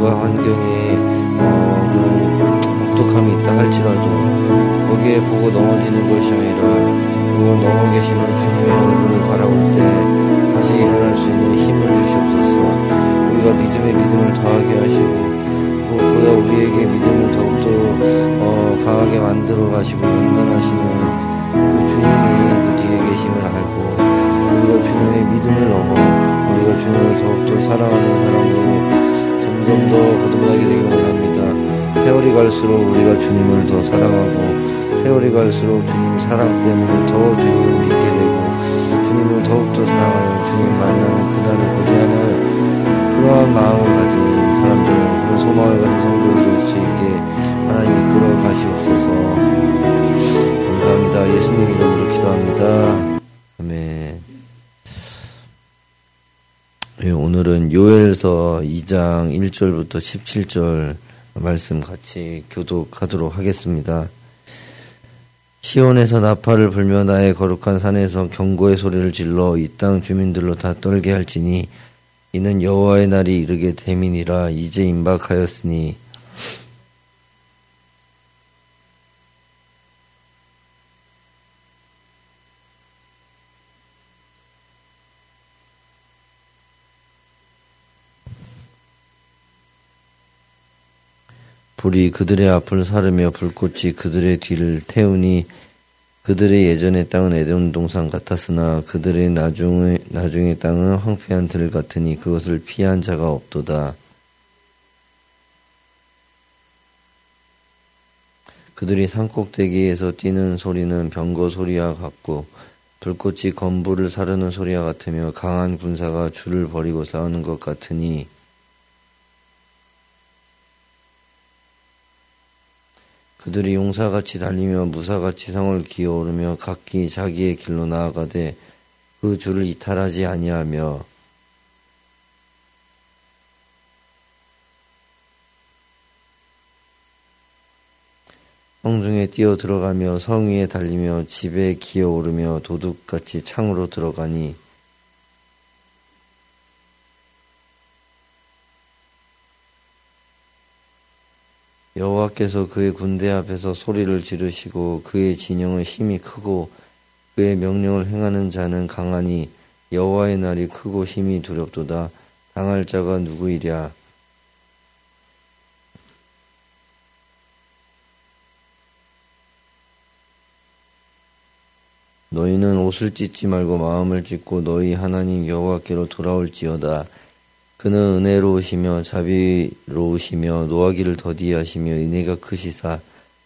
시련과 환경에 어, 그 혹독함이 있다 할지라도 거기에 보고 넘어지는 것이 아니라 그곳 넘어 계시는 주님의 얼굴을 바라볼 때 다시 일어날 수 있는 힘을 주시옵소서. 우리가 믿음의 믿음을 더하게 하시고 무엇보다 우리에게 믿음을 더욱더 어, 강하게 만들어 가시고 연단하시는 그 주님이 그 뒤에 계심을 알고 우리가 주님의 믿음을 넘어 우리가 주님을 더욱더 사랑하는 사람으로 점점 더 거듭나게 되길 원합니다. 세월이 갈수록 우리가 주님을 더 사랑하고 세월이 갈수록 주님 사랑 때문에 더 주님을 믿게 되고 주님을 더욱더 사랑하는 주님 만나는 그날을 고대하는 그러한 마음을 가진 사람들 그런 소망을 가진 성도를 될수 있게 하나님 이끌어 가시옵소서 감사합니다. 예수님 이름 오늘은 요엘서 2장 1절부터 17절 말씀 같이 교독하도록 하겠습니다. 시온에서 나팔을 불며 나의 거룩한 산에서 경고의 소리를 질러 이 땅 주민들로 다 떨게 할지니 이는 여호와의 날이 이르게 됨이니라 이제 임박하였으니 불이 그들의 앞을 사르며 불꽃이 그들의 뒤를 태우니 그들의 예전의 땅은 에덴 동산 같았으나 그들의 나중의 나중의 땅은 황폐한 들 같으니 그것을 피한 자가 없도다. 그들이 산꼭대기에서 뛰는 소리는 병거 소리와 같고 불꽃이 건불을 사르는 소리와 같으며 강한 군사가 줄을 버리고 싸우는 것 같으니 그들이 용사같이 달리며 무사같이 성을 기어오르며 각기 자기의 길로 나아가되 그 줄을 이탈하지 아니하며 성중에 뛰어 들어가며 성 위에 달리며 집에 기어오르며 도둑같이 창으로 들어가니 여호와께서 그의 군대 앞에서 소리를 지르시고 그의 진영은 힘이 크고 그의 명령을 행하는 자는 강하니 여호와의 날이 크고 힘이 두렵도다. 당할 자가 누구이랴? 너희는 옷을 찢지 말고 마음을 찢고 너희 하나님 여호와께로 돌아올지어다 그는 은혜로우시며 자비로우시며 노하기를 더디하시며 은혜가 크시사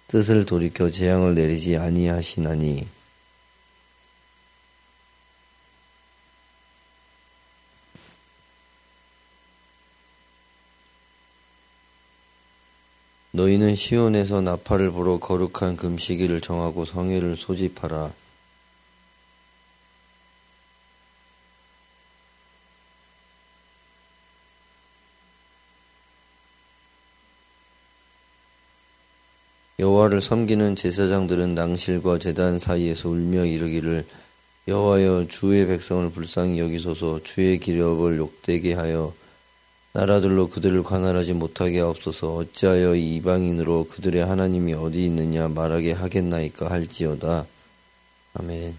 뜻을 돌이켜 재앙을 내리지 아니하시나니 너희는 시온에서 나팔을 불어 거룩한 금시기를 정하고 성회를 소집하라. 여호와를 섬기는 제사장들은 낭실과 제단 사이에서 울며 이르기를 여호와여 주의 백성을 불쌍히 여기소서 주의 기력을 욕되게 하여 나라들로 그들을 관할하지 못하게 하옵소서 어찌하여 이방인으로 그들의 하나님이 어디 있느냐 말하게 하겠나이까 할지어다 아멘.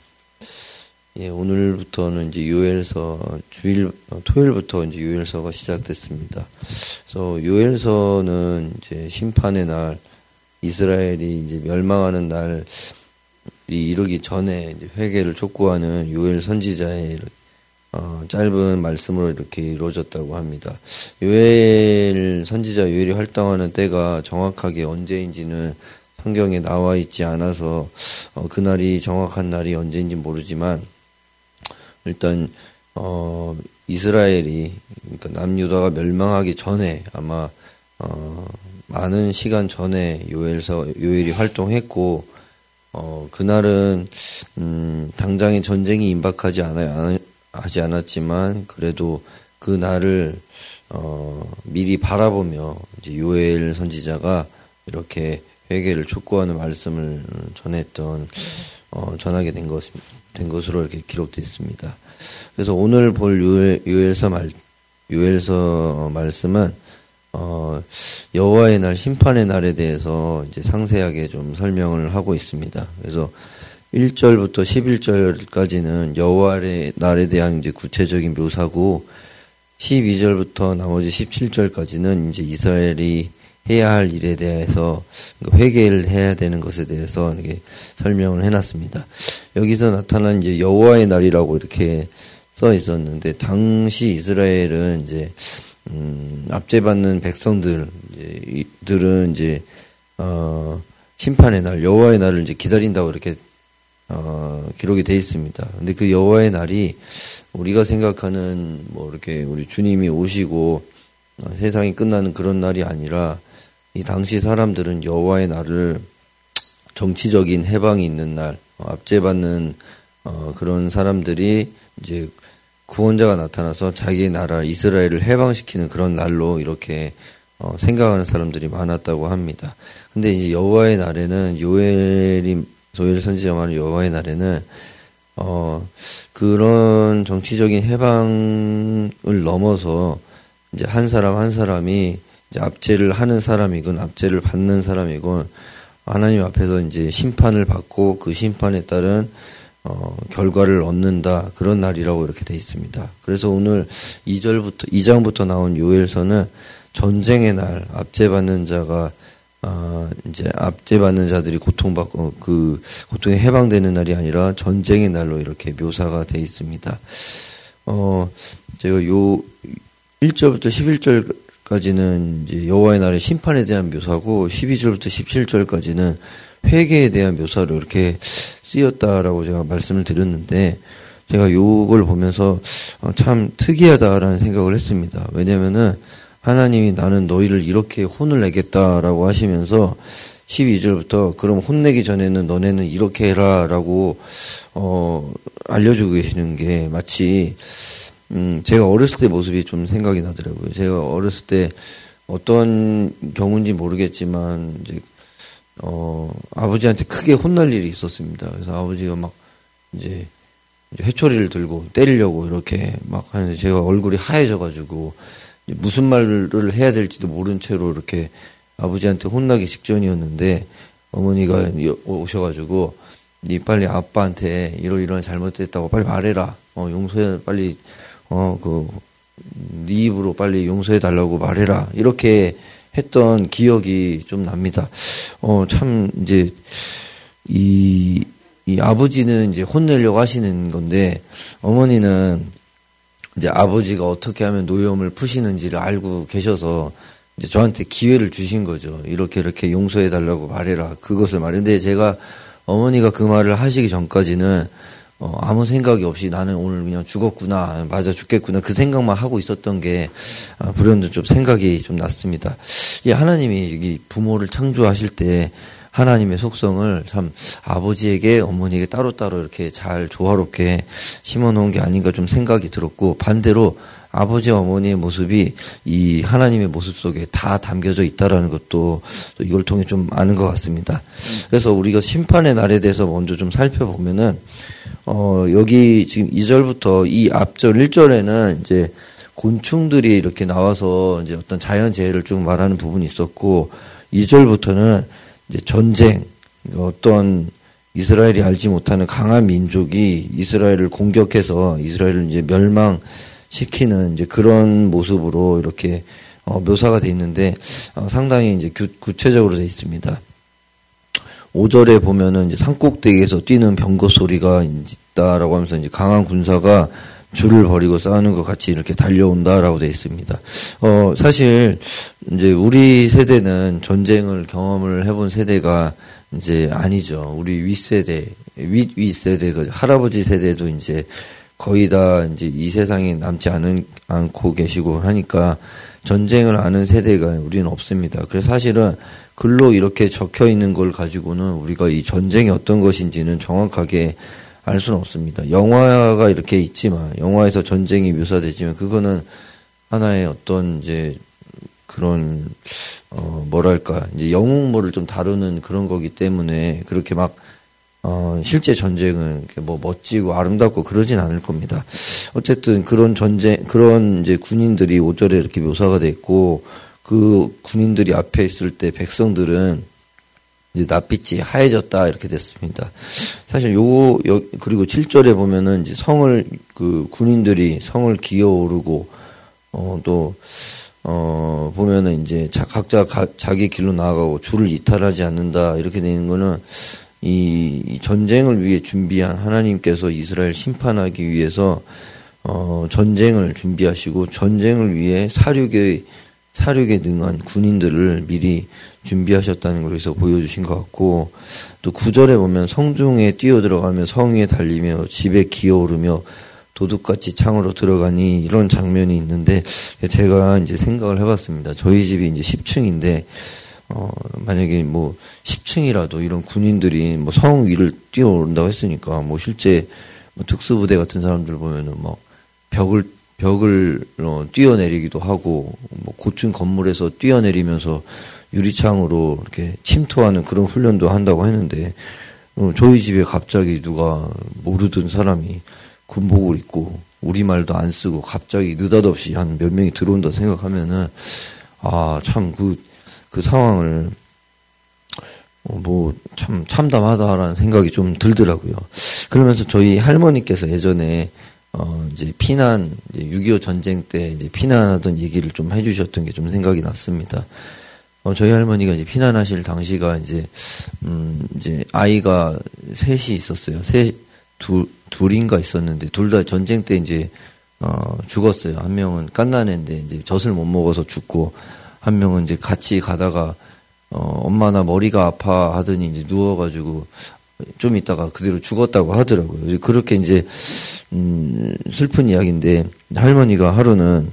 예, 오늘부터는 이제 요엘서 주일 토요일부터 이제 요엘서가 시작됐습니다. 그래서 요엘서는 이제 심판의 날 이스라엘이 이제 멸망하는 날이 이르기 전에 회개를 촉구하는 요엘 선지자의 어, 짧은 말씀으로 이렇게 이루어졌다고 합니다. 요엘 선지자 요엘이 활동하는 때가 정확하게 언제인지는 성경에 나와 있지 않아서 어, 그날이 정확한 날이 언제인지 모르지만 일단 어, 이스라엘이 그러니까 남유다가 멸망하기 전에 아마 어, 많은 시간 전에 요엘서 요엘이 활동했고 어 그날은 음 당장에 전쟁이 임박하지 않아요 하지 않았지만 그래도 그 날을 어 미리 바라보며 이제 요엘 선지자가 이렇게 회개를 촉구하는 말씀을 전했던 어 전하게 된 것, 된 것으로 이렇게 기록되어 있습니다. 그래서 오늘 볼 요엘, 요엘서 말 요엘서 말씀은 어, 여호와의 날 심판의 날에 대해서 이제 상세하게 좀 설명을 하고 있습니다. 그래서 1절부터 11절까지는 여호와의 날에 대한 이제 구체적인 묘사고 12절부터 나머지 17절까지는 이제 이스라엘이 해야 할 일에 대해서 회개를 해야 되는 것에 대해서 이렇게 설명을 해놨습니다. 여기서 나타난 이제 여호와의 날이라고 이렇게 써 있었는데 당시 이스라엘은 이제 음, 압제받는 백성들 들은 이제 어, 심판의 날 여호와의 날을 이제 기다린다고 이렇게 어, 기록이 돼 있습니다. 근데 그 여호와의 날이 우리가 생각하는 뭐 이렇게 우리 주님이 오시고 어, 세상이 끝나는 그런 날이 아니라 이 당시 사람들은 여호와의 날을 정치적인 해방이 있는 날, 어, 압제받는 어, 그런 사람들이 이제 구원자가 나타나서 자기의 나라 이스라엘을 해방시키는 그런 날로 이렇게 어, 생각하는 사람들이 많았다고 합니다. 근데 이제 여호와의 날에는 요엘이 소엘 선지자 말하는 여호와의 날에는 어 그런 정치적인 해방을 넘어서 이제 한 사람 한 사람이 이제 압제를 하는 사람이건 압제를 받는 사람이건 하나님 앞에서 이제 심판을 받고 그 심판에 따른 어, 결과를 얻는다 그런 날이라고 이렇게 돼 있습니다. 그래서 오늘 2절부터 2장부터 나온 요엘서는 전쟁의 날 압제받는 자가 아, 이제 압제받는 자들이 고통받고 그 고통에 해방되는 날이 아니라 전쟁의 날로 이렇게 묘사가 돼 있습니다. 어, 제가 요 1절부터 11절까지는 이제 여호와의 날의 심판에 대한 묘사고 12절부터 17절까지는 회개에 대한 묘사로 이렇게 쓰였다라고 제가 말씀을 드렸는데 제가 요걸 보면서 어, 참 특이하다라는 생각을 했습니다. 왜냐면은 하나님이 나는 너희를 이렇게 혼을 내겠다라고 하시면서 12절부터 그럼 혼내기 전에는 너네는 이렇게 해라라고 어 알려주고 계시는 게 마치 음 제가 어렸을 때 모습이 좀 생각이 나더라고요. 제가 어렸을 때 어떤 경우인지 모르겠지만 이제 어 아버지한테 크게 혼날 일이 있었습니다. 그래서 아버지가 막 이제 회초리를 들고 때리려고 이렇게 막 하는데 제가 얼굴이 하얘져 가지고 무슨 말을 해야 될지도 모른 채로 이렇게 아버지한테 혼나기 직전이었는데 어머니가 오셔가지고 니 빨리 아빠한테 이러이러한 잘못됐다고 빨리 말해라. 어 용서해 빨리 어그네 입으로 빨리 용서해 달라고 말해라. 이렇게 했던 기억이 좀 납니다. 어 참 이제 이, 이 아버지는 이제 혼내려고 하시는 건데 어머니는 이제 아버지가 어떻게 하면 노염을 푸시는지를 알고 계셔서 이제 저한테 기회를 주신 거죠. 이렇게 이렇게 용서해 달라고 말해라. 그것을 말했는데 제가 어머니가 그 말을 하시기 전까지는 어, 아무 생각이 없이 나는 오늘 그냥 죽었구나, 맞아 죽겠구나 그 생각만 하고 있었던 게 아, 불현듯 좀 생각이 좀 났습니다. 이 하나님이 부모를 창조하실 때 하나님의 속성을 참 아버지에게 어머니에게 따로따로 이렇게 잘 조화롭게 심어 놓은 게 아닌가 좀 생각이 들었고 반대로 아버지 어머니의 모습이 이 하나님의 모습 속에 다 담겨져 있다라는 것도 이걸 통해 좀 아는 것 같습니다. 그래서 우리가 심판의 날에 대해서 먼저 좀 살펴보면은 어 여기 지금 2절부터 이 앞절 1절에는 이제 곤충들이 이렇게 나와서 이제 어떤 자연 재해를 쭉 말하는 부분이 있었고 2절부터는 이제 전쟁, 어떤 이스라엘이 알지 못하는 강한 민족이 이스라엘을 공격해서 이스라엘을 이제 멸망 시키는 이제 그런 모습으로 이렇게 어, 묘사가 돼 있는데 어, 상당히 이제 구, 구체적으로 돼 있습니다. 5절에 보면은 이제 산꼭대기에서 뛰는 병거 소리가 있다라고 하면서 이제 강한 군사가 줄을 버리고 싸우는 것 같이 이렇게 달려온다라고 되어 있습니다. 어, 사실, 이제 우리 세대는 전쟁을 경험을 해본 세대가 이제 아니죠. 우리 윗세대, 윗, 윗세대, 그 할아버지 세대도 이제 거의 다 이제 이 세상에 남지 않은, 않고 계시고 하니까 전쟁을 아는 세대가 우리는 없습니다. 그래서 사실은 글로 이렇게 적혀 있는 걸 가지고는 우리가 이 전쟁이 어떤 것인지는 정확하게 알 수는 없습니다. 영화가 이렇게 있지만 영화에서 전쟁이 묘사되지만 그거는 하나의 어떤 이제 그런 어 뭐랄까 이제 영웅물을 좀 다루는 그런 거기 때문에 그렇게 막 어, 실제 전쟁은 뭐 멋지고 아름답고 그러진 않을 겁니다. 어쨌든 그런 전쟁, 그런 이제 군인들이 5절에 이렇게 묘사가 돼 있고, 그 군인들이 앞에 있을 때 백성들은 이제 낯빛이 하얘졌다 이렇게 됐습니다. 사실 요, 요 그리고 7절에 보면은 이제 성을 그 군인들이 성을 기어오르고 어 또 어, 보면은 이제 자, 각자 가, 자기 길로 나아가고 줄을 이탈하지 않는다 이렇게 되는 거는 이, 이 전쟁을 위해 준비한 하나님께서 이스라엘 심판하기 위해서 어, 전쟁을 준비하시고 전쟁을 위해 사륙에 사륙에 능한 군인들을 미리 준비하셨다는 것에서 보여주신 것 같고 또 구절에 보면 성중에 뛰어들어가며 성 위에 달리며 집에 기어오르며 도둑같이 창으로 들어가니 이런 장면이 있는데 제가 이제 생각을 해봤습니다. 저희 집이 이제 10층인데 어 만약에 뭐 10층이라도 이런 군인들이 뭐 성 위를 뛰어오른다고 했으니까 뭐 실제 뭐 특수부대 같은 사람들 보면은 뭐 벽을 벽을 어, 뛰어내리기도 하고 뭐 고층 건물에서 뛰어내리면서 유리창으로 이렇게 침투하는 그런 훈련도 한다고 했는데 어, 저희 집에 갑자기 누가 모르던 사람이 군복을 입고 우리말도 안 쓰고 갑자기 느닷없이 한 몇 명이 들어온다 생각하면은 아 참 그 그그 상황을 어, 뭐참 참담하다라는 생각이 좀 들더라고요. 그러면서 저희 할머니께서 예전에 어 이제 피난 이제 6.25 전쟁 때 이제 피난하던 얘기를 좀 해주셨던 게 좀 생각이 났습니다. 어 저희 할머니가 이제 피난하실 당시가 이제 음 이제 아이가 셋이 있었어요. 셋 두, 둘인가 있었는데 둘 다 전쟁 때 이제 어, 죽었어요. 한 명은 깐난애인데 이제 젖을 못 먹어서 죽고 한 명은 이제 같이 가다가 어, 엄마 나 머리가 아파 하더니 이제 누워가지고 좀 있다가 그대로 죽었다고 하더라고요. 그렇게 이제 음, 슬픈 이야기인데 할머니가 하루는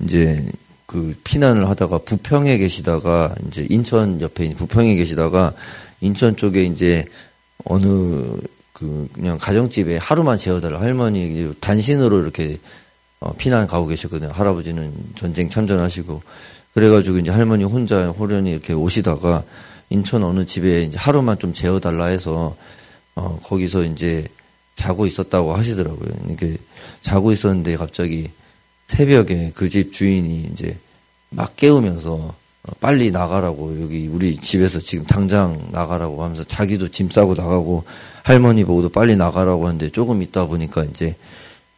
이제 그 피난을 하다가 부평에 계시다가 이제 인천 옆에 부평에 계시다가 인천 쪽에 이제 어느 그 그냥 가정집에 하루만 재워달라 할머니 단신으로 이렇게 어, 피난 가고 계셨거든요. 할아버지는 전쟁 참전하시고 그래가지고 이제 할머니 혼자 호련히 이렇게 오시다가 인천 어느 집에 하루만 좀 재워달라 해서 어 거기서 이제 자고 있었다고 하시더라고요. 이렇게 자고 있었는데 갑자기 새벽에 그 집 주인이 이제 막 깨우면서 어, 빨리 나가라고 여기 우리 집에서 지금 당장 나가라고 하면서 자기도 짐 싸고 나가고 할머니 보고도 빨리 나가라고 하는데 조금 있다 보니까 이제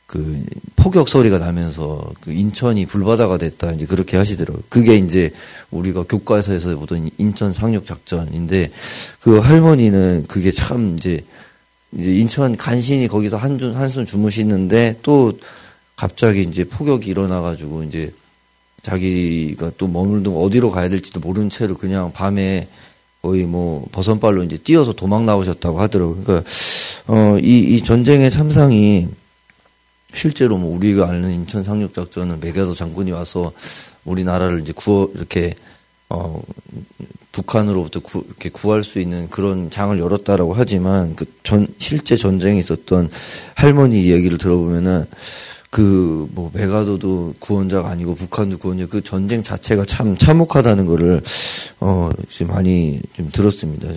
그 폭격 소리가 나면서 그 인천이 불바다가 됐다 이제 그렇게 하시더라고요. 그게 이제 우리가 교과서에서 보던 인천 상륙 작전인데 그 할머니는 그게 참 이제 이제 인천 간신히 거기서 한준 한숨 주무시는데 또 갑자기 이제 폭격이 일어나가지고 이제 자기가 또 머물던 어디로 가야 될지도 모르는 채로 그냥 밤에 거의 뭐 버선발로 이제 뛰어서 도망 나오셨다고 하더라고요. 그러니까 어, 이, 이 전쟁의 참상이 실제로 뭐 우리가 아는 인천 상륙 작전은 맥여서 장군이 와서 우리나라를 이제 구워 이렇게 어 북한으로부터 구, 이렇게 구할 수 있는 그런 장을 열었다라고 하지만 그 전 실제 전쟁에 있었던 할머니 이야기를 들어보면은 그 뭐 메가도도 구원자가 아니고 북한도 구원자 그 전쟁 자체가 참 참혹하다는 거를 어 지금 많이 좀 들었습니다.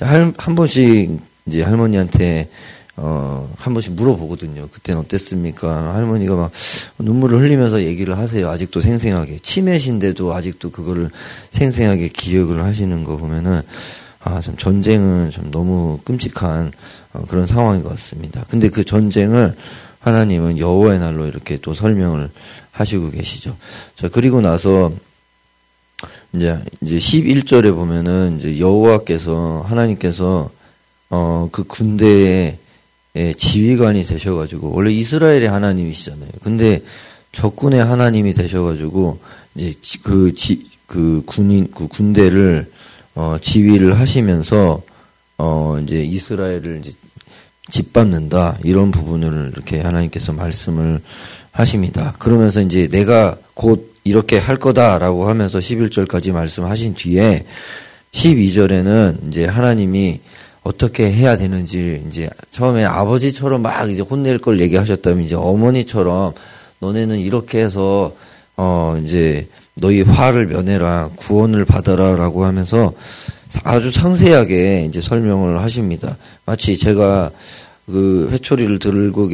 한, 한 번씩 이제 할머니한테 어, 한 번씩 물어보거든요. 그때는 어땠습니까? 할머니가 막 눈물을 흘리면서 얘기를 하세요. 아직도 생생하게. 치매신데도 아직도 그거를 생생하게 기억을 하시는 거 보면은, 아, 참 전쟁은 좀 너무 끔찍한 어, 그런 상황인 것 같습니다. 근데 그 전쟁을 하나님은 여호와의 날로 이렇게 또 설명을 하시고 계시죠. 자, 그리고 나서 이제 이제 11절에 보면은 이제 여호와께서 하나님께서 어 그 군대의 지휘관이 되셔가지고 원래 이스라엘의 하나님이시잖아요. 근데 적군의 하나님이 되셔가지고 이제 그 지, 그 군인 그 군대를 어 지휘를 하시면서 어 이제 이스라엘을 이제 짓밟는다 이런 부분을 이렇게 하나님께서 말씀을 하십니다. 그러면서 이제 내가 곧 이렇게 할 거다라고 하면서 11절까지 말씀하신 뒤에 12절에는 이제 하나님이 어떻게 해야 되는지 이제 처음에 아버지처럼 막 이제 혼낼 걸 얘기하셨다면 이제 어머니처럼 너네는 이렇게 해서 어 이제 너희 화를 면해라 구원을 받아라라고 하면서 아주 상세하게 이제 설명을 하십니다. 마치 제가 그 회초리를 들고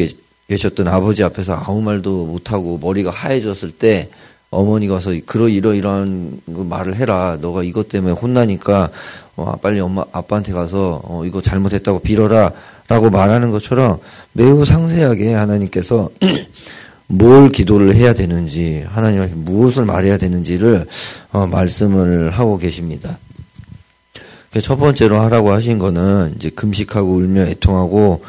계셨던 아버지 앞에서 아무 말도 못하고 머리가 하얘졌을 때 어머니가 와서 그러 이러이러한 말을 해라. 너가 이것 때문에 혼나니까 어, 빨리 엄마 아빠한테 가서 어, 이거 잘못했다고 빌어라라고 말하는 것처럼 매우 상세하게 하나님께서 뭘 기도를 해야 되는지 하나님한테 무엇을 말해야 되는지를 어, 말씀을 하고 계십니다. 첫 번째로 하라고 하신 거는 이제 금식하고 울며 애통하고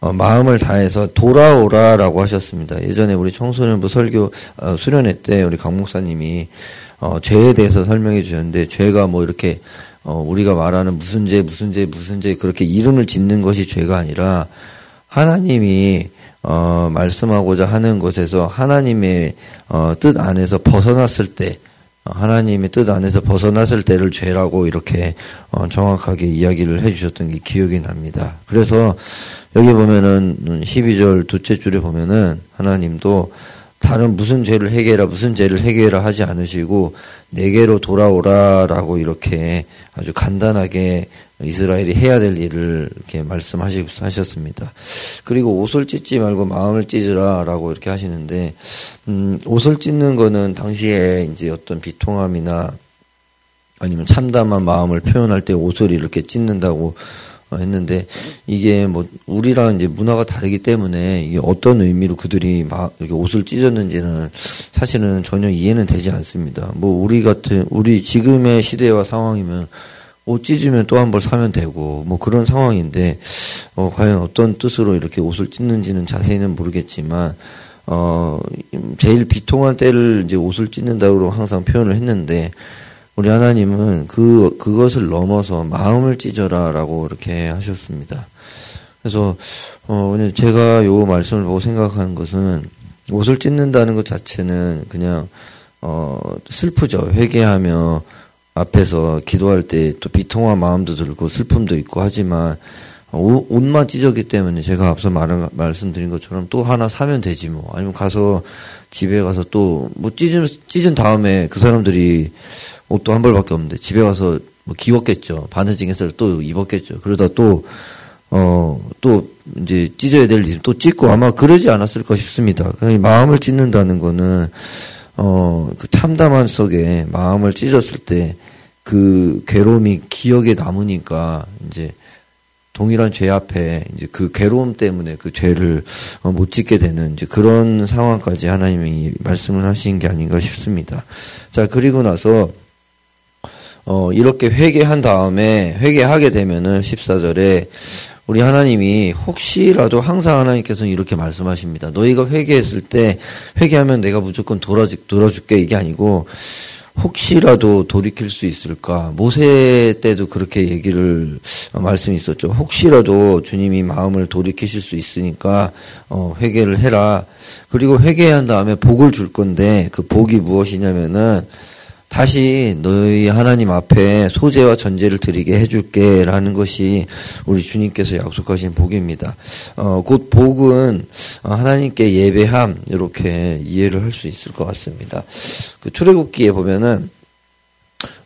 어, 마음을 다해서 돌아오라라고 하셨습니다. 예전에 우리 청소년부 설교 어, 수련회 때 우리 강 목사님이 어, 죄에 대해서 설명해 주셨는데 죄가 뭐 이렇게 어, 우리가 말하는 무슨 죄 무슨 죄 무슨 죄 그렇게 이름을 짓는 것이 죄가 아니라 하나님이 어, 말씀하고자 하는 것에서 하나님의 어, 뜻 안에서 벗어났을 때 하나님의 뜻 안에서 벗어났을 때를 죄라고 이렇게 어, 정확하게 이야기를 해주셨던 게 기억이 납니다. 그래서 여기 보면은 12절 두째 줄에 보면은 하나님도 다른 무슨 죄를 해결해라 무슨 죄를 해결해라 하지 않으시고 내게로 돌아오라라고 이렇게 아주 간단하게 이스라엘이 해야 될 일을 이렇게 말씀하셨습니다. 그리고 옷을 찢지 말고 마음을 찢으라라고 이렇게 하시는데 음, 옷을 찢는 거는 당시에 이제 어떤 비통함이나 아니면 참담한 마음을 표현할 때 옷을 이렇게 찢는다고 했는데 이게 뭐 우리랑 이제 문화가 다르기 때문에 이게 어떤 의미로 그들이 막 이렇게 옷을 찢었는지는 사실은 전혀 이해는 되지 않습니다. 뭐 우리 같은 우리 지금의 시대와 상황이면 옷 찢으면 또 한 벌 사면 되고 뭐 그런 상황인데 어 과연 어떤 뜻으로 이렇게 옷을 찢는지는 자세히는 모르겠지만 어 제일 비통한 때를 이제 옷을 찢는다고 항상 표현을 했는데 우리 하나님은 그 그것을 넘어서 마음을 찢어라 라고 이렇게 하셨습니다. 그래서 어 제가 요 말씀을 보고 생각하는 것은 옷을 찢는다는 것 자체는 그냥 어 슬프죠. 회개하며 앞에서 기도할 때 또 비통한 마음도 들고 슬픔도 있고 하지만 옷만 찢었기 때문에 제가 앞서 말, 말씀드린 것처럼 또 하나 사면 되지 뭐 아니면 가서 집에 가서 또 뭐 찢은 찢은 다음에 그 사람들이 옷도 한 벌밖에 없는데 집에 가서 뭐 기웠겠죠 바느질해서 또 입었겠죠 그러다 또 어, 또, 이제 찢어야 될일또 찢고 아마 그러지 않았을까 싶습니다. 그냥 마음을 찢는다는 거는, 어, 그 참담한 속에 마음을 찢었을 때 그 괴로움이 기억에 남으니까 이제 동일한 죄 앞에 이제 그 괴로움 때문에 그 죄를 어, 못 짓게 되는 이제 그런 상황까지 하나님이 말씀을 하신 게 아닌가 싶습니다. 자, 그리고 나서 어, 이렇게 회개한 다음에 회개하게 되면은 14절에 우리 하나님이 혹시라도 항상 하나님께서는 이렇게 말씀하십니다. 너희가 회개했을 때 회개하면 내가 무조건 돌아줄, 돌아줄게 이게 아니고 혹시라도 돌이킬 수 있을까? 모세 때도 그렇게 얘기를 어, 말씀이 있었죠. 혹시라도 주님이 마음을 돌이키실 수 있으니까 어, 회개를 해라. 그리고 회개한 다음에 복을 줄 건데 그 복이 무엇이냐면은 다시 너희 하나님 앞에 소재와 전제를 드리게 해줄게 라는 것이 우리 주님께서 약속하신 복입니다. 어, 곧 복은 하나님께 예배함 이렇게 이해를 할 수 있을 것 같습니다. 그 출애굽기에 보면은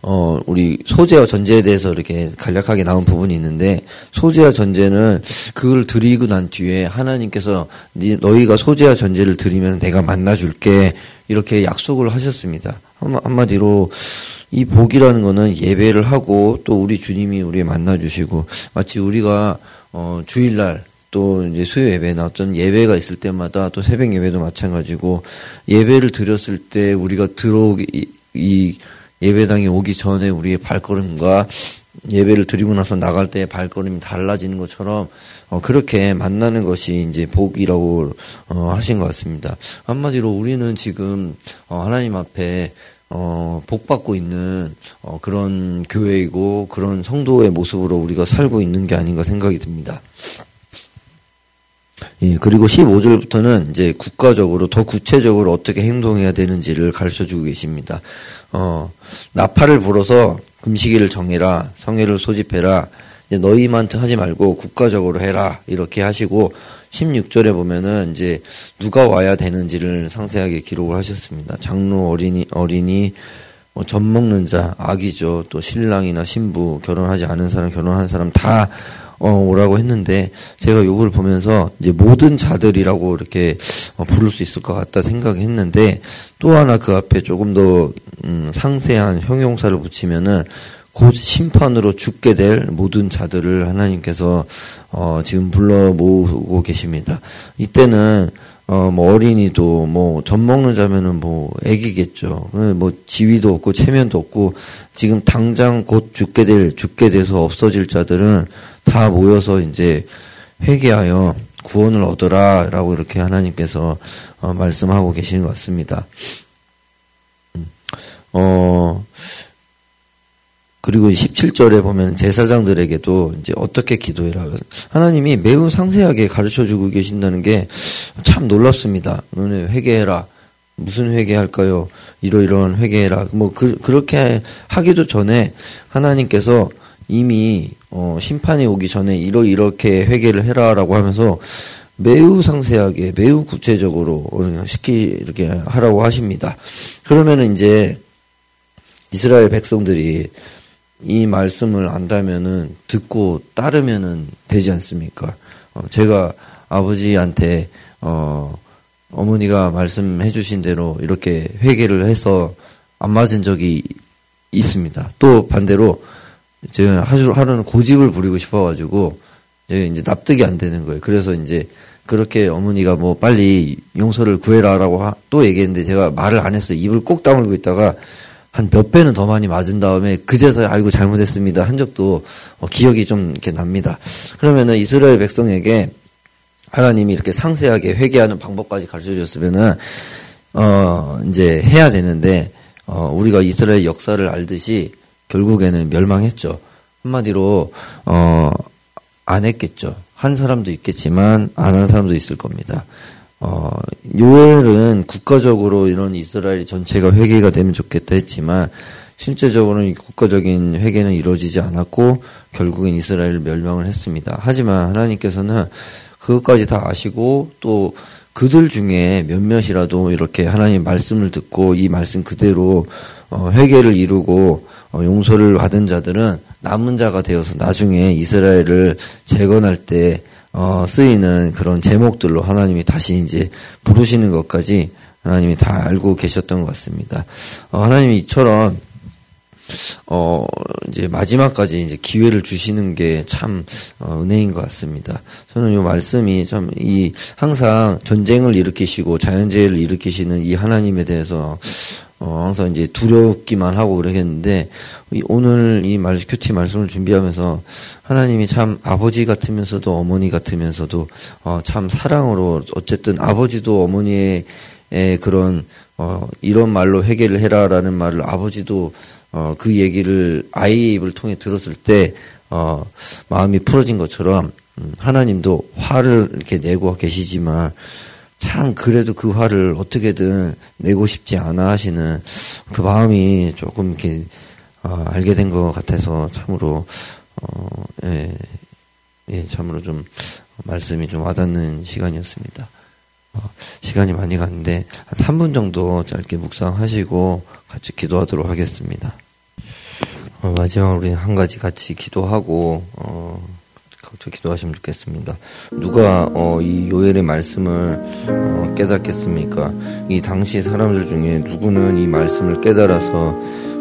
어, 우리 소재와 전제에 대해서 이렇게 간략하게 나온 부분이 있는데, 소재와 전제는 그걸 드리고 난 뒤에 하나님께서 너희가 소재와 전제를 드리면 내가 만나줄게, 이렇게 약속을 하셨습니다. 한마디로 이 복이라는 거는 예배를 하고 또 우리 주님이 우리 만나 주시고 마치 우리가 어 주일날 또 이제 수요 예배나 어떤 예배가 있을 때마다 또 새벽 예배도 마찬가지고 예배를 드렸을 때 우리가 들어오기 이, 이 예배당에 오기 전에 우리의 발걸음과 예배를 드리고 나서 나갈 때의 발걸음이 달라지는 것처럼 어, 그렇게 만나는 것이 이제 복이라고 어, 하신 것 같습니다. 한마디로 우리는 지금 어, 하나님 앞에 어, 복 받고 있는 어, 그런 교회이고 그런 성도의 모습으로 우리가 살고 있는 게 아닌가 생각이 듭니다. 예, 그리고 15절부터는 이제 국가적으로 더 구체적으로 어떻게 행동해야 되는지를 가르쳐 주고 계십니다. 어, 나팔을 불어서 금식일을 정해라, 성회를 소집해라, 너희만 하지 말고 국가적으로 해라, 이렇게 하시고, 16절에 보면은 이제 누가 와야 되는지를 상세하게 기록을 하셨습니다. 장로, 어린이, 어린이, 뭐, 젖 먹는 자, 아기죠. 또 신랑이나 신부, 결혼하지 않은 사람, 결혼한 사람 다 어, 오라고 했는데 제가 이걸 보면서 이제 모든 자들이라고 이렇게 어, 부를 수 있을 것 같다 생각했는데 또 하나 그 앞에 조금 더 음, 상세한 형용사를 붙이면은 곧 심판으로 죽게 될 모든 자들을 하나님께서 어, 지금 불러 모으고 계십니다. 이때는 어, 뭐 어린이도 뭐 젖 먹는 자면은 뭐 애기겠죠. 뭐 지위도 없고 체면도 없고 지금 당장 곧 죽게 될 죽게 돼서 없어질 자들은 다 모여서 이제 회개하여 구원을 얻어라라고 이렇게 하나님께서 어, 말씀하고 계시는 것 같습니다. 음. 어 그리고 17절에 보면 제사장들에게도 이제 어떻게 기도해라. 하나님이 매우 상세하게 가르쳐 주고 계신다는 게 참 놀랍습니다. 너네 회개해라. 무슨 회개할까요? 이러이러한 회개해라. 뭐 그, 그렇게 하기도 전에 하나님께서 이미 어, 심판이 오기 전에 이러 이렇게 회개를 해라라고 하면서 매우 상세하게 매우 구체적으로 시키 이렇게 하라고 하십니다. 그러면은 이제 이스라엘 백성들이 이 말씀을 안다면은 듣고 따르면은 되지 않습니까? 어, 제가 아버지한테 어, 어머니가 말씀해 주신 대로 이렇게 회개를 해서 안 맞은 적이 있습니다. 또 반대로 제가 하루, 하루는 고집을 부리고 싶어가지고 이제 납득이 안 되는 거예요. 그래서 이제 그렇게 어머니가 뭐 빨리 용서를 구해라라고 또 얘기했는데 제가 말을 안 했어요. 입을 꼭 다물고 있다가 한 몇 배는 더 많이 맞은 다음에 그제서야 아이고 잘못했습니다 한 적도 어, 기억이 좀 이렇게 납니다. 그러면은 이스라엘 백성에게 하나님이 이렇게 상세하게 회개하는 방법까지 가르쳐 줬으면은 어 이제 해야 되는데 어 우리가 이스라엘 역사를 알듯이 결국에는 멸망했죠. 한마디로 어 안 했겠죠. 한 사람도 있겠지만 안 한 사람도 있을 겁니다. 어, 요엘은 국가적으로 이런 이스라엘 전체가 회개가 되면 좋겠다 했지만 실제적으로는 국가적인 회개는 이루어지지 않았고 결국엔 이스라엘 멸망을 했습니다. 하지만 하나님께서는 그것까지 다 아시고 또 그들 중에 몇몇이라도 이렇게 하나님 말씀을 듣고 이 말씀 그대로 어, 회개를 이루고 어, 용서를 받은 자들은 남은 자가 되어서 나중에 이스라엘을 재건할 때 어, 쓰이는 그런 제목들로 하나님이 다시 이제 부르시는 것까지 하나님이 다 알고 계셨던 것 같습니다. 어, 하나님이 이처럼 어, 이제 마지막까지 이제 기회를 주시는 게 참 어, 은혜인 것 같습니다. 저는 이 말씀이 참 이 항상 전쟁을 일으키시고 자연재해를 일으키시는 이 하나님에 대해서 어, 항상 이제 두렵기만 하고 그러겠는데 오늘 이 말, 큐티 말씀을 준비하면서 하나님이 참 아버지 같으면서도 어머니 같으면서도 어, 참 사랑으로 어쨌든 아버지도 어머니의 그런 어, 이런 말로 해결을 해라라는 말을 아버지도 어, 그 얘기를 아이 입을 통해 들었을 때 어, 마음이 풀어진 것처럼 음, 하나님도 화를 이렇게 내고 계시지만 참 그래도 그 화를 어떻게든 내고 싶지 않아 하시는 그 마음이 조금 이렇게 어, 알게 된 것 같아서 참으로 어, 예, 예, 참으로 좀 말씀이 좀 와닿는 시간이었습니다. 어, 시간이 많이 갔는데 한 3분 정도 짧게 묵상하시고 같이 기도하도록 하겠습니다. 어, 마지막 우리 한 가지 같이 기도하고 어, 저 기도하시면 좋겠습니다. 누가 어, 이 요엘의 말씀을 어, 깨닫겠습니까? 이 당시 사람들 중에 누구는 이 말씀을 깨달아서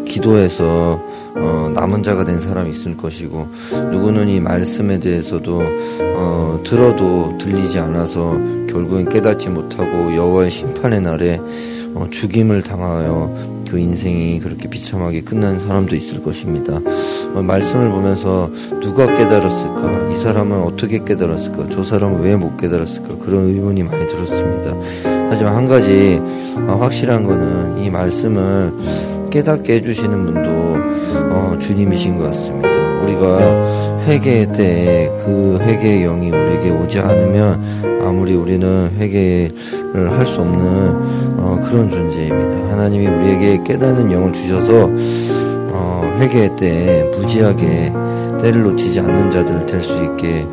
기도해서 어, 남은 자가 된 사람이 있을 것이고 누구는 이 말씀에 대해서도 어, 들어도 들리지 않아서 결국엔 깨닫지 못하고 여호와의 심판의 날에 어, 죽임을 당하여 그 인생이 그렇게 비참하게 끝난 사람도 있을 것입니다. 어, 말씀을 보면서 누가 깨달았을까? 이 사람은 어떻게 깨달았을까? 저 사람은 왜 못 깨달았을까? 그런 의문이 많이 들었습니다. 하지만 한 가지 어, 확실한 거는 이 말씀을 깨닫게 해주시는 분도 어, 주님이신 것 같습니다. 우리가 회개 때 그 회개의 영이 우리에게 오지 않으면 아무리 우리는 회개를 할 수 없는 어, 그런 존재입니다. 하나님이 우리에게 깨닫는 영을 주셔서 어, 회개 때 무지하게 때를 놓치지 않는 자들 될 수 있게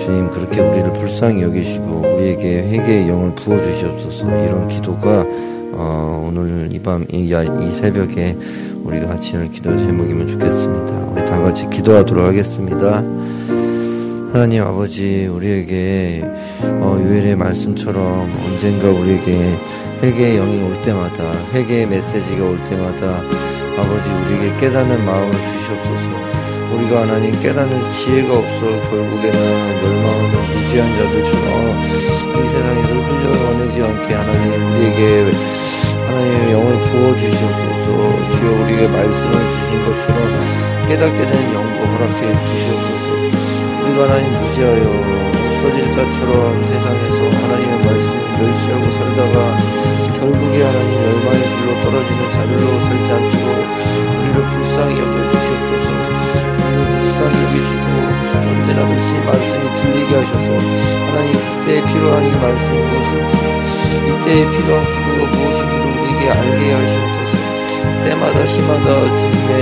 주님 그렇게 우리를 불쌍히 여기시고 우리에게 회개의 영을 부어 주시옵소서 이런 기도가 어, 오늘 이 밤, 이, 이 새벽에 우리가 같이 할 기도 제목이면 좋겠습니다. 우리 다 같이 기도하도록 하겠습니다. 하나님 아버지 우리에게 어, 유엘의 말씀처럼 언젠가 우리에게 회개의 영이 올 때마다 회개의 메시지가 올 때마다 아버지 우리에게 깨닫는 마음을 주시옵소서. 우리가 하나님 깨닫는 지혜가 없어 결국에는 멸망하는 무지한 자들처럼 이 세상에서 흘려가내지 않게 하나님 우리에게 하나님의 영을 부어주시옵소서. 주여 우리에게 말씀을 주신 것처럼 깨닫게 되는 영도 허락해 주시옵소서. 우리가 하나님 무지하여 없어질 자처럼 세상에서 하나님의 말씀을 멸시하고 살다가 결국에 하나님 멸망의 길로 떨어지는 자들로 살지 않도록 우리를 불쌍히 여겨주시옵소서 우리를 불쌍히 여기시고 언제나 그시 말씀이 들리게 하셔서 하나님 그때에 필요한 이 말씀이 무엇인지 이때에 필요한 기도가 무엇인지를 우리에게 알게 하시옵소서 때마다 시마다 주님의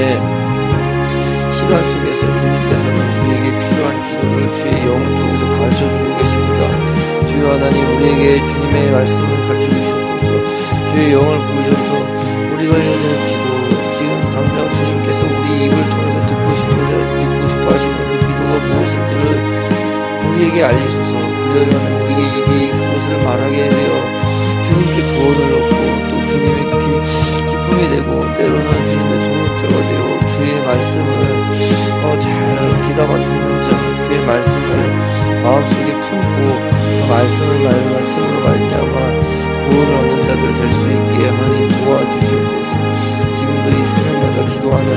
시간 속에서 주님께서는 우리에게 필요한 기도를 주의 영을 통해서 가르쳐 주고 계십니다. 주여 하나님 우리에게 주님의 말씀을 가르쳐주시옵소 서 주의 영을 부으셔서 우리가 해야 될 기도 지금 당장 주님께서 우리 입을 통해서 듣고 싶어 듣고 싶어 하시는 그 기도가 무엇인지를 우리에게 알리소서 그러려면 우리의 입이 그것을 말하게 되어 주님께 구원을 얻고 또 주님의 기, 기쁨이 되고 때로는 주님의 동역자가 되어 주의 말씀을 어, 잘 귀담아 듣는 자 주의 말씀을 마음속에 품고 그 말씀을 말 말씀으로 말미암아 구원을 얻는 자들 될 수 있게 하나님 도와주시고 지금도 이 새벽마다 기도하는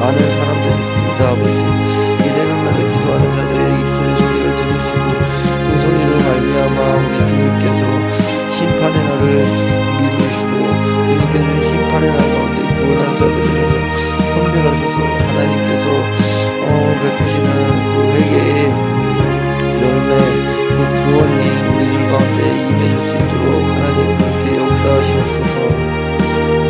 많은 사람들이 있습니다 아버지. 이 새벽마다 기도하는 자들의 입술의 소리를 들으시고 그 소리를 말미암아 우리 주님께서 심판의 날을 이루시고 주님께서 심판의 날 가운데 구원한 자들을 위해서 선별하셔서 하나님께서 어, 베푸시는 그 회개의 여름에 그 구원이 우리 들 가운데 임해줄 수 있도록 하나님 的幸福。